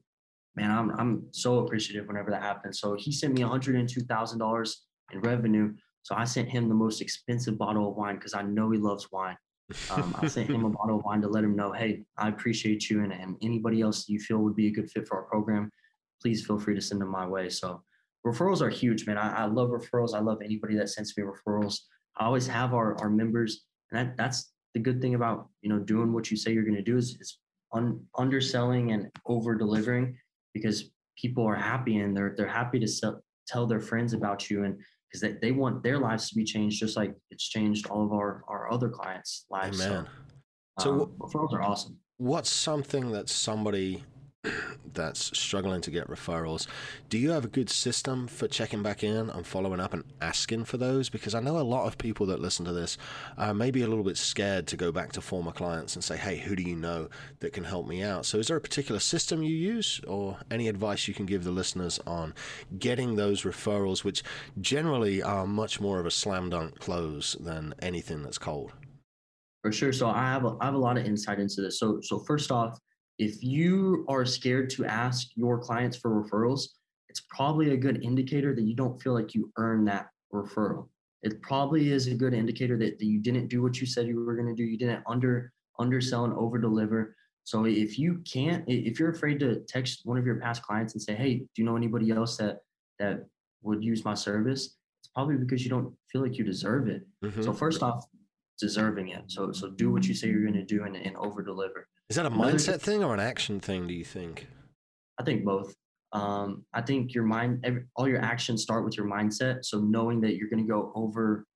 man, I'm I'm so appreciative whenever that happens. So he sent me one hundred and two thousand dollars in revenue. So I sent him the most expensive bottle of wine because I know he loves wine. Um, I sent him a bottle of wine to let him know, hey, I appreciate you, and, and anybody else you feel would be a good fit for our program, please feel free to send them my way. So referrals are huge, man. I, I love referrals. I love anybody that sends me referrals. I always have our, our members, and that, that's the good thing about you know doing what you say you're going to do is, is un, underselling and over delivering because people are happy and they're they're happy to sell, tell their friends about you and because they, they want their lives to be changed just like it's changed all of our our other clients' lives. Amen. So, So um, referrals are awesome. what's something that somebody that's struggling to get referrals do you have a good system for checking back in and following up and asking for those because i know a lot of people that listen to this uh, may be a little bit scared to go back to former clients and say hey who do you know that can help me out so is there a particular system you use or any advice you can give the listeners on getting those referrals which generally are much more of a slam dunk close than anything that's cold For sure. So I have a, I have a lot of insight into this. So so first off, if you are scared to ask your clients for referrals, it's probably a good indicator that you don't feel like you earned that referral. It probably is a good indicator that, that you didn't do what you said you were going to do. You didn't under undersell and over deliver. So if you can't, if you're afraid to text one of your past clients and say, "Hey, do you know anybody else that that would use my service?" It's probably because you don't feel like you deserve it. Mhm. So first off, deserving it. So so do what you say you're going to do and, and over deliver. Is that a mindset thing or an action thing do you think I think both. Um, I think your mind, every, all your actions start with your mindset. So knowing that you're going to go over,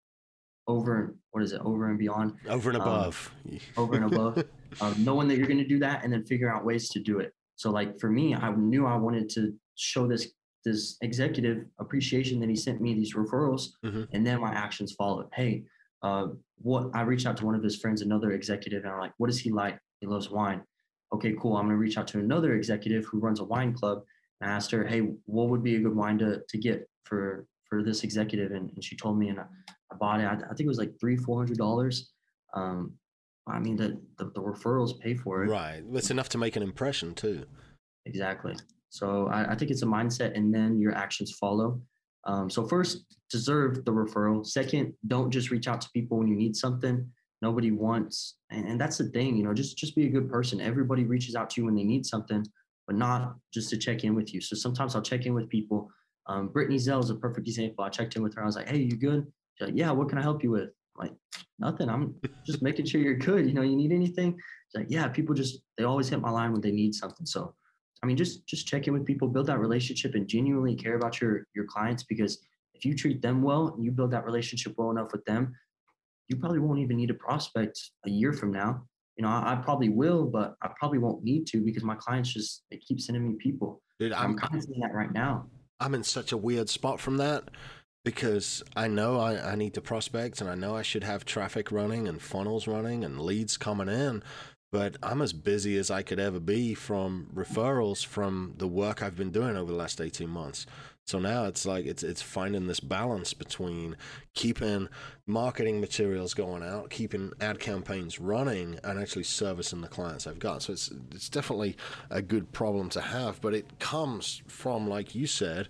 over, what is it, over and beyond, over and Um, above over and above, um, knowing that you're going to do that, and then figure out ways to do it. So like for me, I knew I wanted to show this this executive appreciation that he sent me these referrals, Mhm. and then my actions followed. Hey, uh, what I reached out to one of his friends, another executive, and I'm like, what is he like? He loves wine. Okay, cool. I'm gonna reach out to another executive who runs a wine club and I asked her, hey, what would be a good wine to to get for for this executive? And, and she told me, and I, I bought it. I, I think it was like three, four hundred dollars. Um, I mean, the, the the referrals pay for it. Right. It's enough to make an impression too. Exactly. So I, I think it's a mindset, and then your actions follow. Um, so first, deserve the referral. Second, don't just reach out to people when you need something. Nobody wants, and, and that's the thing, you know, just just be a good person. Everybody reaches out to you when they need something, but not just to check in with you. So sometimes I'll check in with people. Um, Brittany Zell is a perfect example. I checked in with her. I was like, "Hey, you good?" She's like, "Yeah, what can I help you with?" I'm like, "Nothing. I'm just making sure you're good. You know, you need anything?" She's like, "Yeah." People just they always hit my line when they need something. So, I mean, just just check in with people, build that relationship, and genuinely care about your your clients because if you treat them well and you build that relationship well enough with them, you probably won't even need a prospect a year from now. You know, I, I probably will, but I probably won't need to because my clients just they keep sending me people. Dude, I'm, I'm kind of seeing that right now. I'm in such a weird spot from that because I know I, I need to prospect and I know I should have traffic running and funnels running and leads coming in, but I'm as busy as I could ever be from referrals from the work I've been doing over the last 18 months. So now it's like it's it's finding this balance between keeping marketing materials going out, keeping ad campaigns running, and actually servicing the clients I've got. So it's it's definitely a good problem to have, but it comes from like you said,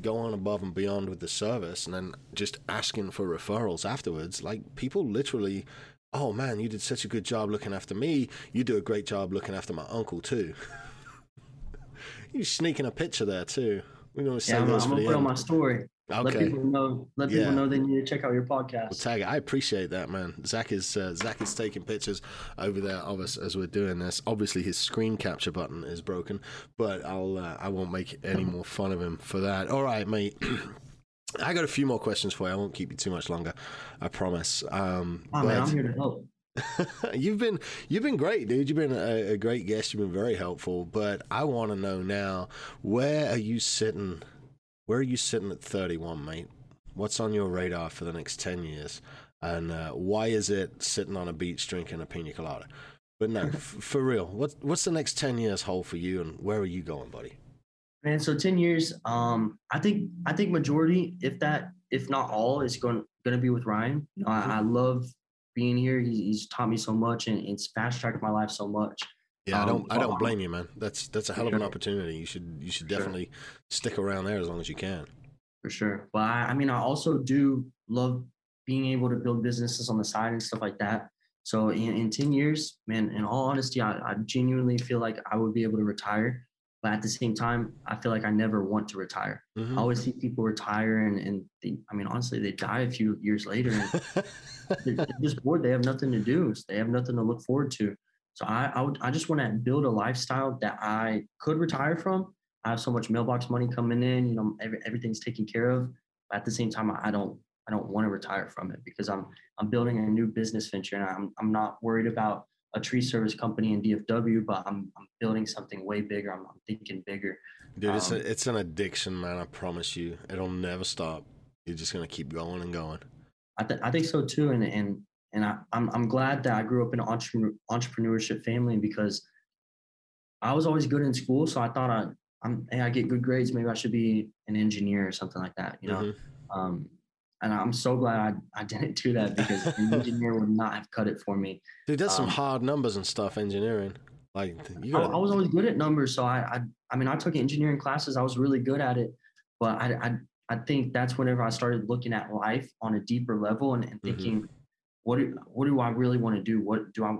going above and beyond with the service and then just asking for referrals afterwards. Like people literally oh man, you did such a good job looking after me. You do a great job looking after my uncle too. you sneaking a picture there too. We're gonna Yeah, I'm, I'm gonna put on my story. Okay. Let people know. Let Yeah. people know they need to check out your Well, podcast. tag it. I appreciate that, man. Zach is uh, Zach is taking pictures over there of us as we're doing this. Obviously, his screen capture button is broken, but I'll uh, I won't make any more fun of him for that. All right, mate. I got a few more questions for you. I won't keep you too much longer. I promise. Um, Oh man, I'm here to help. you've been you've been great, dude. You've been a, a great guest. You've been very helpful. But I want to know now, where are you sitting? Where are you sitting at 31, mate? What's on your radar for the next 10 years? And uh, why is it sitting on a beach drinking a pina colada? But no, f- for real, what what's the next 10 years hold for you, and where are you going, buddy? Man, so ten years. Um, I think I think majority, if that, if not all, is going going to be with Ryan. You know, I, I love being here. He's, he's taught me so much, and it's fast tracked my life so much. Yeah, I Um, don't I don't blame you, man. That's that's a hell of an Sure. opportunity. You should you should Sure. definitely stick around there as long as you can. for sure. But I, I mean, I also do love being able to build businesses on the side and stuff like that. So in, in 10 years, man, in all honesty, I, I genuinely feel like I would be able to retire. But at the same time, I feel like I never want to retire. Mhm. I always see people retire and, and they, I mean, honestly, they die a few years later and they're, they're just bored. They have nothing to do. So they have nothing to look forward to. So I, I would, I just want to build a lifestyle that I could retire from. I have so much mailbox money coming in, you know, every, everything's taken care of. But at the same time, I don't, I don't want to retire from it because I'm, I'm building a new business venture and I'm, I'm not worried about a tree service company in DFW, but I'm, I'm building something way bigger. I'm, I'm thinking bigger. Dude, it's, Um, a, it's an addiction, man. I promise you. It'll never stop. You're just going to keep going and going. I, th- I think so too, and and and I, I'm I'm glad that I grew up in an entrepreneur, entrepreneurship family because I was always good in school, so I thought I I'm hey I get good grades, maybe I should be an engineer or something like that, you know. Mhm. Um, and I'm so glad I, I didn't do that because an engineer would not have cut it for me. Dude, that's some Um, hard numbers and stuff, engineering. Like, you I, got I was always good at numbers, so I, I I mean I took engineering classes, I was really good at it, but I I, I think that's whenever I started looking at life on a deeper level and, and Mhm. thinking, what do what do I really want to do? What do I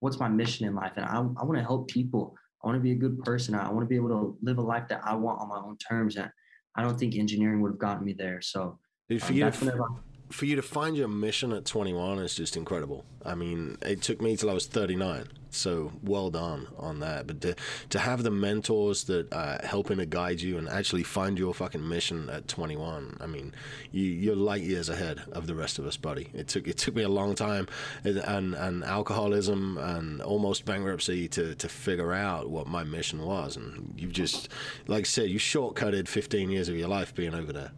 what's my mission in life? And I I want to help people. I want to be a good person. I want to be able to live a life that I want on my own terms. And I don't think engineering would have gotten me there. So Dude, for you to that's whenever I- for you to find your mission at 21 is just incredible. I mean, it took me till I was 39, so well done on that. But to to have the mentors that uh, helping to guide you and actually find your fucking mission at 21, I mean, you you're light years ahead of the rest of us, buddy. It took it took me a long time, and and, and alcoholism and almost bankruptcy to to figure out what my mission was. And you've just, like I said, you shortcutted 15 years of your life being over there.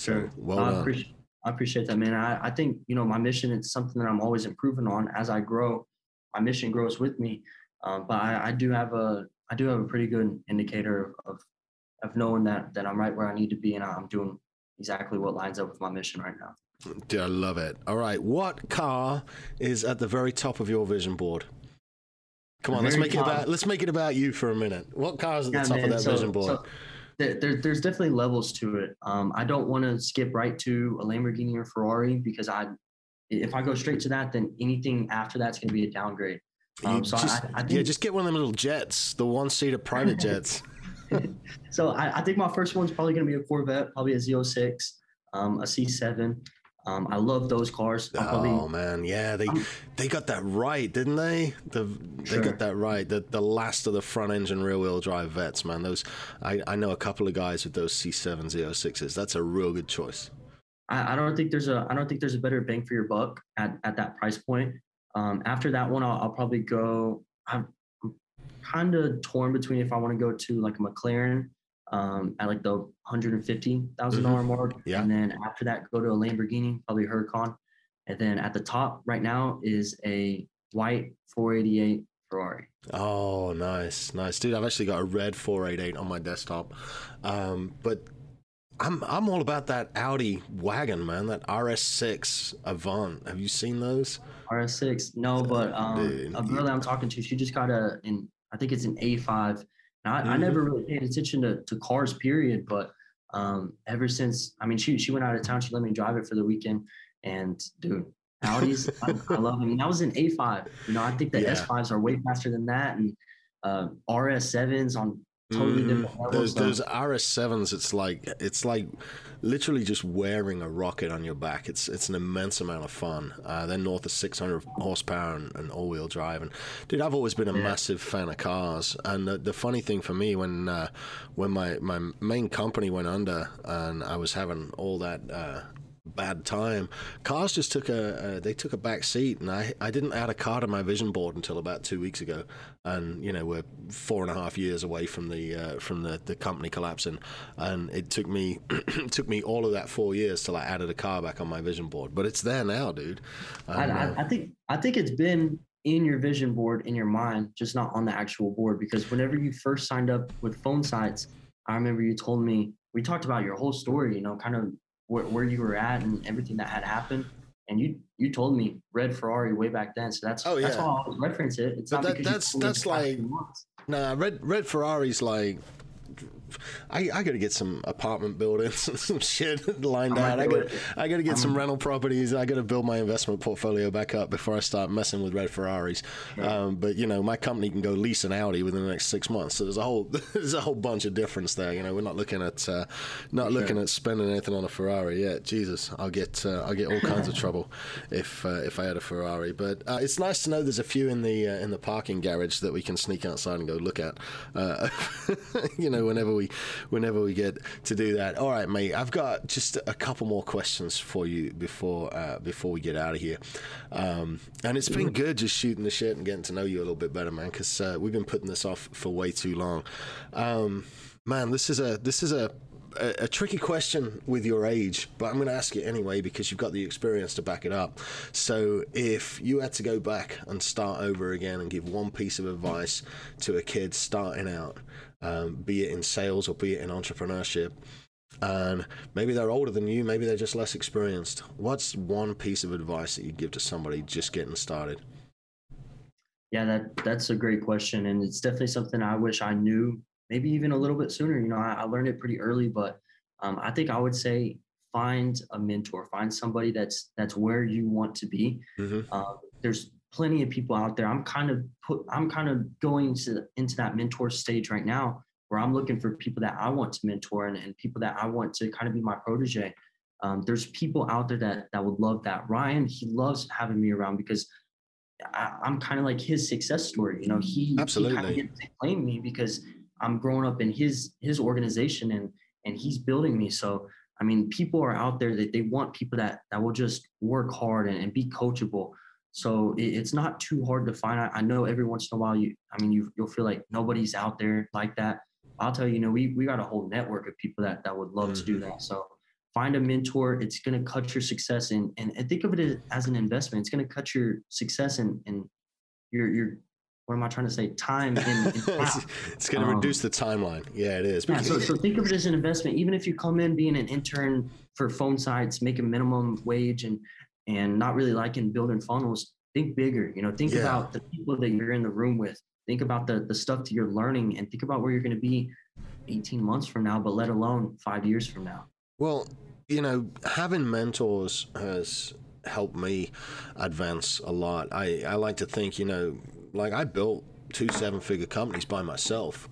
So Sure. well I done. appreciate, I appreciate that, man. I, I think, you know, my mission is something that I'm always improving on as I grow. My mission grows with me. Um, but I, I do have a, I do have a pretty good indicator of, of knowing that, that I'm right where I need to be and I'm doing exactly what lines up with my mission right now. Dude, I love it. All right, what car is at the very top of your vision board? Come on, let's make it about let's make it about you for a minute. What car is at the top man, of that so- vision board? so there, there, there's definitely levels to it. Um, I don't want to skip right to a Lamborghini or Ferrari because I, if I go straight to that, then anything after that's going to be a downgrade. Um, so just, I, I think, yeah, just get one of them little jets, the one-seater private jets. so I, I, think my first one's probably going to be a Corvette, probably a Z06, um, a C7. Um, I love those cars. Probably, oh man, yeah, they I'm, they got that right, didn't they? The, sure. They got that right. The the last of the front engine rear wheel drive vets, man. Those I, I know a couple of guys with those C7 Z06s. That's a real good choice. I, I don't think there's a I don't think there's a better bang for your buck at, at that price point. Um, after that one, I'll, I'll probably go. I'm kind of torn between if I want to go to like a McLaren um, at like the 150,000 dollar mm-hmm. mark. Yeah. And then after that, go to a Lamborghini, probably Huracan. And then at the top right now is a white 488 Ferrari. Oh, nice, nice, dude. I've actually got a red 488 on my desktop, um, but I'm I'm all about that Audi wagon, man. That RS6 Avant. Have you seen those? RS6, no, but um, a girl that I'm talking to, she just got a, in I think it's an A5 now, I, mm-hmm. I never really paid attention to, to cars, period. But um, ever since, I mean, she she went out of town. She let me drive it for the weekend, and dude, Audis, I, I, love them. And that was an A5. You know, I think the yeah. S5s are way faster than that, and uh, RS7s on totally mm-hmm. different. Those, those RS7s, it's like it's like literally just wearing a rocket on your back. It's it's an immense amount of fun. Uh, they're north of 600 horsepower and, and all wheel drive. And dude, I've always been a yeah. massive fan of cars. And the, the funny thing for me when uh, when my my main company went under and I was having all that. Uh, bad time. Cars just took a uh, they took a back seat, and I I didn't add a car to my vision board until about two weeks ago, and you know we're four and a half years away from the uh, from the, the company collapsing, and it took me took me all of that four years till I added a car back on my vision board, but it's there now, dude. I, I, uh, I think I think it's been in your vision board in your mind, just not on the actual board. Because whenever you first signed up with PhoneSites, I remember you told me we talked about your whole story, you know, kind of where, where you were at and everything that had happened. And you you told me red Ferrari way back then, so that's oh, yeah. that's why I always reference it. It's but not that, that's that's like nah red red Ferrari's like I, I got to get some apartment buildings and some shit lined out. I got I got to get some rental properties. I got to build my investment portfolio back up before I start messing with red Ferraris. Um, but you know, my company can go lease an Audi within the next six months. So there's a whole there's a whole bunch of difference there. You know, we're not looking at uh, not looking at spending anything on a Ferrari yet. Jesus, I'll get uh, I'll get all kinds of trouble if uh, if I had a Ferrari. But uh, it's nice to know there's a few in the uh, in the parking garage that we can sneak outside and go look at. Uh, you know, whenever we we whenever we get to do that. All right, mate. I've got just a couple more questions for you before uh, before we get out of here. Um, and it's been good just shooting the shit and getting to know you a little bit better, man. Because uh, we've been putting this off for way too long. Um, man, this is a this is a a, a, tricky question with your age, but I'm going to ask it anyway because you've got the experience to back it up. So, if you had to go back and start over again and give one piece of advice to a kid starting out, um, be it in sales or be it in entrepreneurship. And maybe they're older than you, maybe they're just less experienced. What's one piece of advice that you'd give to somebody just getting started? Yeah, that that's a great question, and it's definitely something I wish I knew maybe even a little bit sooner. You know, I, I learned it pretty early, but um, I think I would say find a mentor, find somebody that's that's where you want to be. Mm-hmm. Uh, there's plenty of people out there. I'm kind of put I'm kind of going to into that mentor stage right now where I'm looking for people that I want to mentor and, and people that I want to kind of be my protege. Um, there's people out there that that would love that. Ryan, he loves having me around because I, am kind of like his success story. You know, he absolutely he kind of gets to claim me because I'm growing up in his his organization and and he's building me. So I mean, people are out there that they want people that that will just work hard and, and be coachable. So it, it's not too hard to find. I, I, know every once in a while you, I mean, you you'll feel like nobody's out there like that. I'll tell you, you know, we we got a whole network of people that that would love mm-hmm. to do mm-hmm. that. So find a mentor. It's going to cut your success in, and, and think of it as an investment. It's going to cut your success and and your your what am I trying to say? Time in, in it's, it's going to um, reduce the timeline. Yeah, it is. Yeah, so, so think of it as an investment. Even if you come in being an intern for PhoneSites, making minimum wage and and not really liking building funnels, think bigger. You know, think yeah. about the people that you're in the room with. Think about the the stuff that you're learning, and think about where you're going to be 18 months from now, but let alone five years from now. Well, you know, having mentors has helped me advance a lot. I, I like to think, you know, like I built two seven figure companies by myself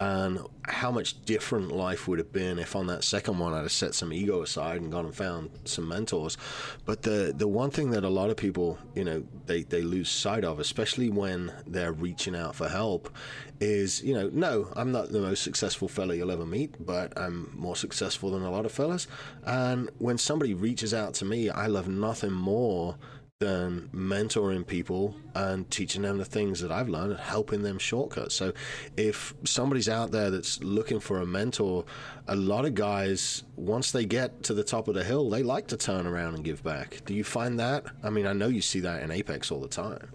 and how much different life would have been if on that second one I'd have set some ego aside and gone and found some mentors. But the the one thing that a lot of people, you know, they, they lose sight of, especially when they're reaching out for help, is, you know, no, I'm not the most successful fella you'll ever meet, but I'm more successful than a lot of fellas. And when somebody reaches out to me, I love nothing more than mentoring people and teaching them the things that I've learned and helping them shortcuts. So if somebody's out there that's looking for a mentor, a lot of guys, once they get to the top of the hill, they like to turn around and give back. Do you find that? I mean, I know you see that in Apex all the time.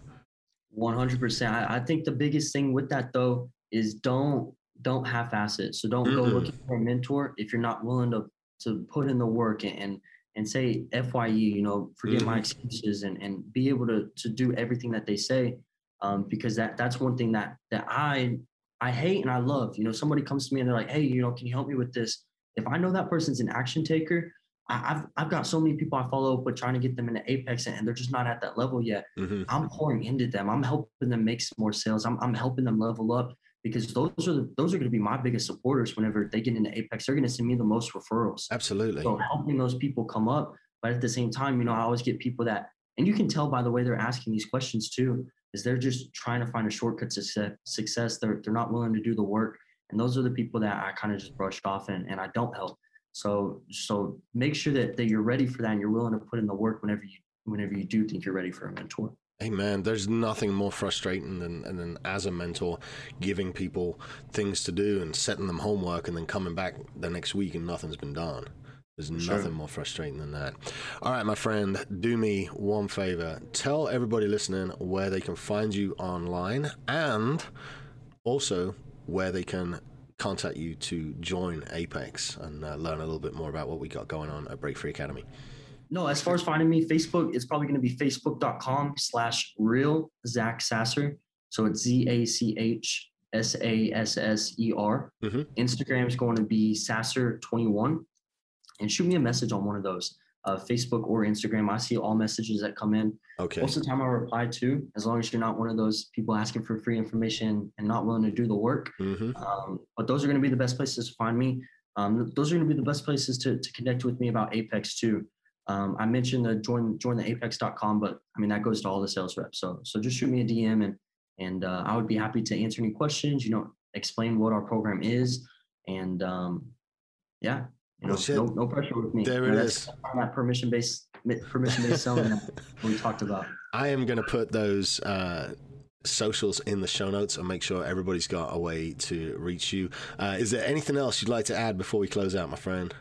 100%. I, I think the biggest thing with that though is don't don't half-ass it. So don't mm-hmm. go looking for a mentor if you're not willing to to put in the work and, and and say FYE, you know, forget mm-hmm. my excuses and, and be able to, to do everything that they say. Um, because that that's one thing that that I I hate and I love. You know, somebody comes to me and they're like, hey, you know, can you help me with this? If I know that person's an action taker, I, have I've got so many people I follow up with trying to get them into Apex and they're just not at that level yet. Mm-hmm. I'm pouring into them. I'm helping them make some more sales. I'm I'm helping them level up because those are the, those are going to be my biggest supporters whenever they get into Apex. They're going to send me the most referrals. Absolutely. So helping those people come up, but at the same time, you know, I always get people that, and you can tell by the way they're asking these questions too, is they're just trying to find a shortcut to success. They're they're not willing to do the work, and those are the people that I kind of just brush off and and I don't help. So so make sure that that you're ready for that and you're willing to put in the work whenever you whenever you do think you're ready for a mentor. Hey man, there's nothing more frustrating than, than as a mentor giving people things to do and setting them homework and then coming back the next week and nothing's been done. There's sure. nothing more frustrating than that. All right, my friend, do me one favor. Tell everybody listening where they can find you online and also where they can contact you to join Apex and uh, learn a little bit more about what we got going on at Break Free Academy. No, as far as finding me, Facebook is probably going to be facebook.com slash real Zach Sasser. So it's Z A C H S A S S E R. Mm-hmm. Instagram is going to be Sasser21. And shoot me a message on one of those, uh, Facebook or Instagram. I see all messages that come in. Okay. Most of the time I reply to, as long as you're not one of those people asking for free information and not willing to do the work. Mm-hmm. Um, but those are going to be the best places to find me. Um, those are going to be the best places to, to connect with me about Apex too. Um, I mentioned the join join the apex.com, but I mean that goes to all the sales reps. So so just shoot me a DM and and uh, I would be happy to answer any questions. You know, explain what our program is, and um, yeah, you know, no, no pressure with me. There it is. That permission based permission based selling that we talked about. I am going to put those. Uh, socials in the show notes and make sure everybody's got a way to reach you. Uh, is there anything else you'd like to add before we close out, my friend?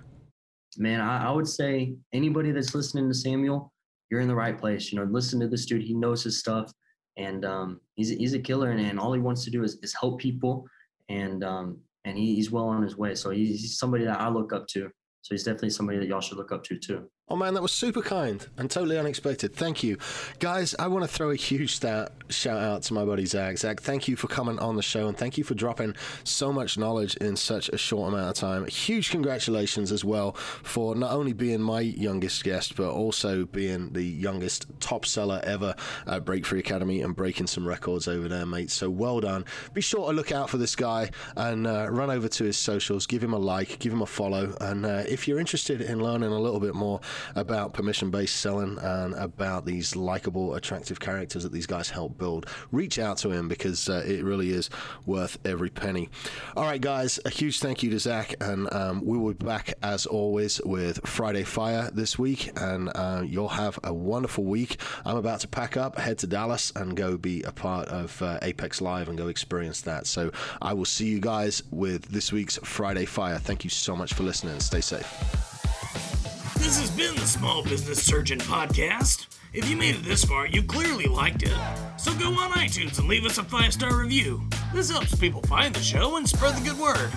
Man, I, I, would say anybody that's listening to Samuel, you're in the right place. You know, listen to this dude. He knows his stuff, and um, he's he's a killer, and, and all he wants to do is, is help people, and um, and he, he's well on his way. So he's somebody that I look up to. So he's definitely somebody that y'all should look up to too. Oh man, that was super kind and totally unexpected. Thank you. Guys, I want to throw a huge shout out to my buddy Zach. Zach, thank you for coming on the show and thank you for dropping so much knowledge in such a short amount of time. Huge congratulations as well for not only being my youngest guest, but also being the youngest top seller ever at Break Free Academy and breaking some records over there, mate. So well done. Be sure to look out for this guy and uh, run over to his socials, give him a like, give him a follow. And uh, if you're interested in learning a little bit more, about permission based selling and about these likable, attractive characters that these guys help build, reach out to him because uh, it really is worth every penny. All right, guys, a huge thank you to Zach, and um, we will be back as always with Friday Fire this week, and uh, you'll have a wonderful week. I'm about to pack up, head to Dallas, and go be a part of uh, Apex Live and go experience that. So I will see you guys with this week's Friday Fire. Thank you so much for listening. Stay safe. This has been the Small Business Surgeon Podcast. If you made it this far, you clearly liked it. So go on iTunes and leave us a five star review. This helps people find the show and spread the good word.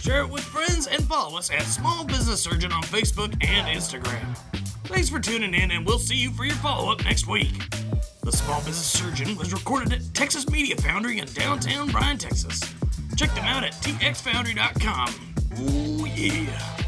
Share it with friends and follow us at Small Business Surgeon on Facebook and Instagram. Thanks for tuning in, and we'll see you for your follow up next week. The Small Business Surgeon was recorded at Texas Media Foundry in downtown Bryan, Texas. Check them out at txfoundry.com. Ooh, yeah.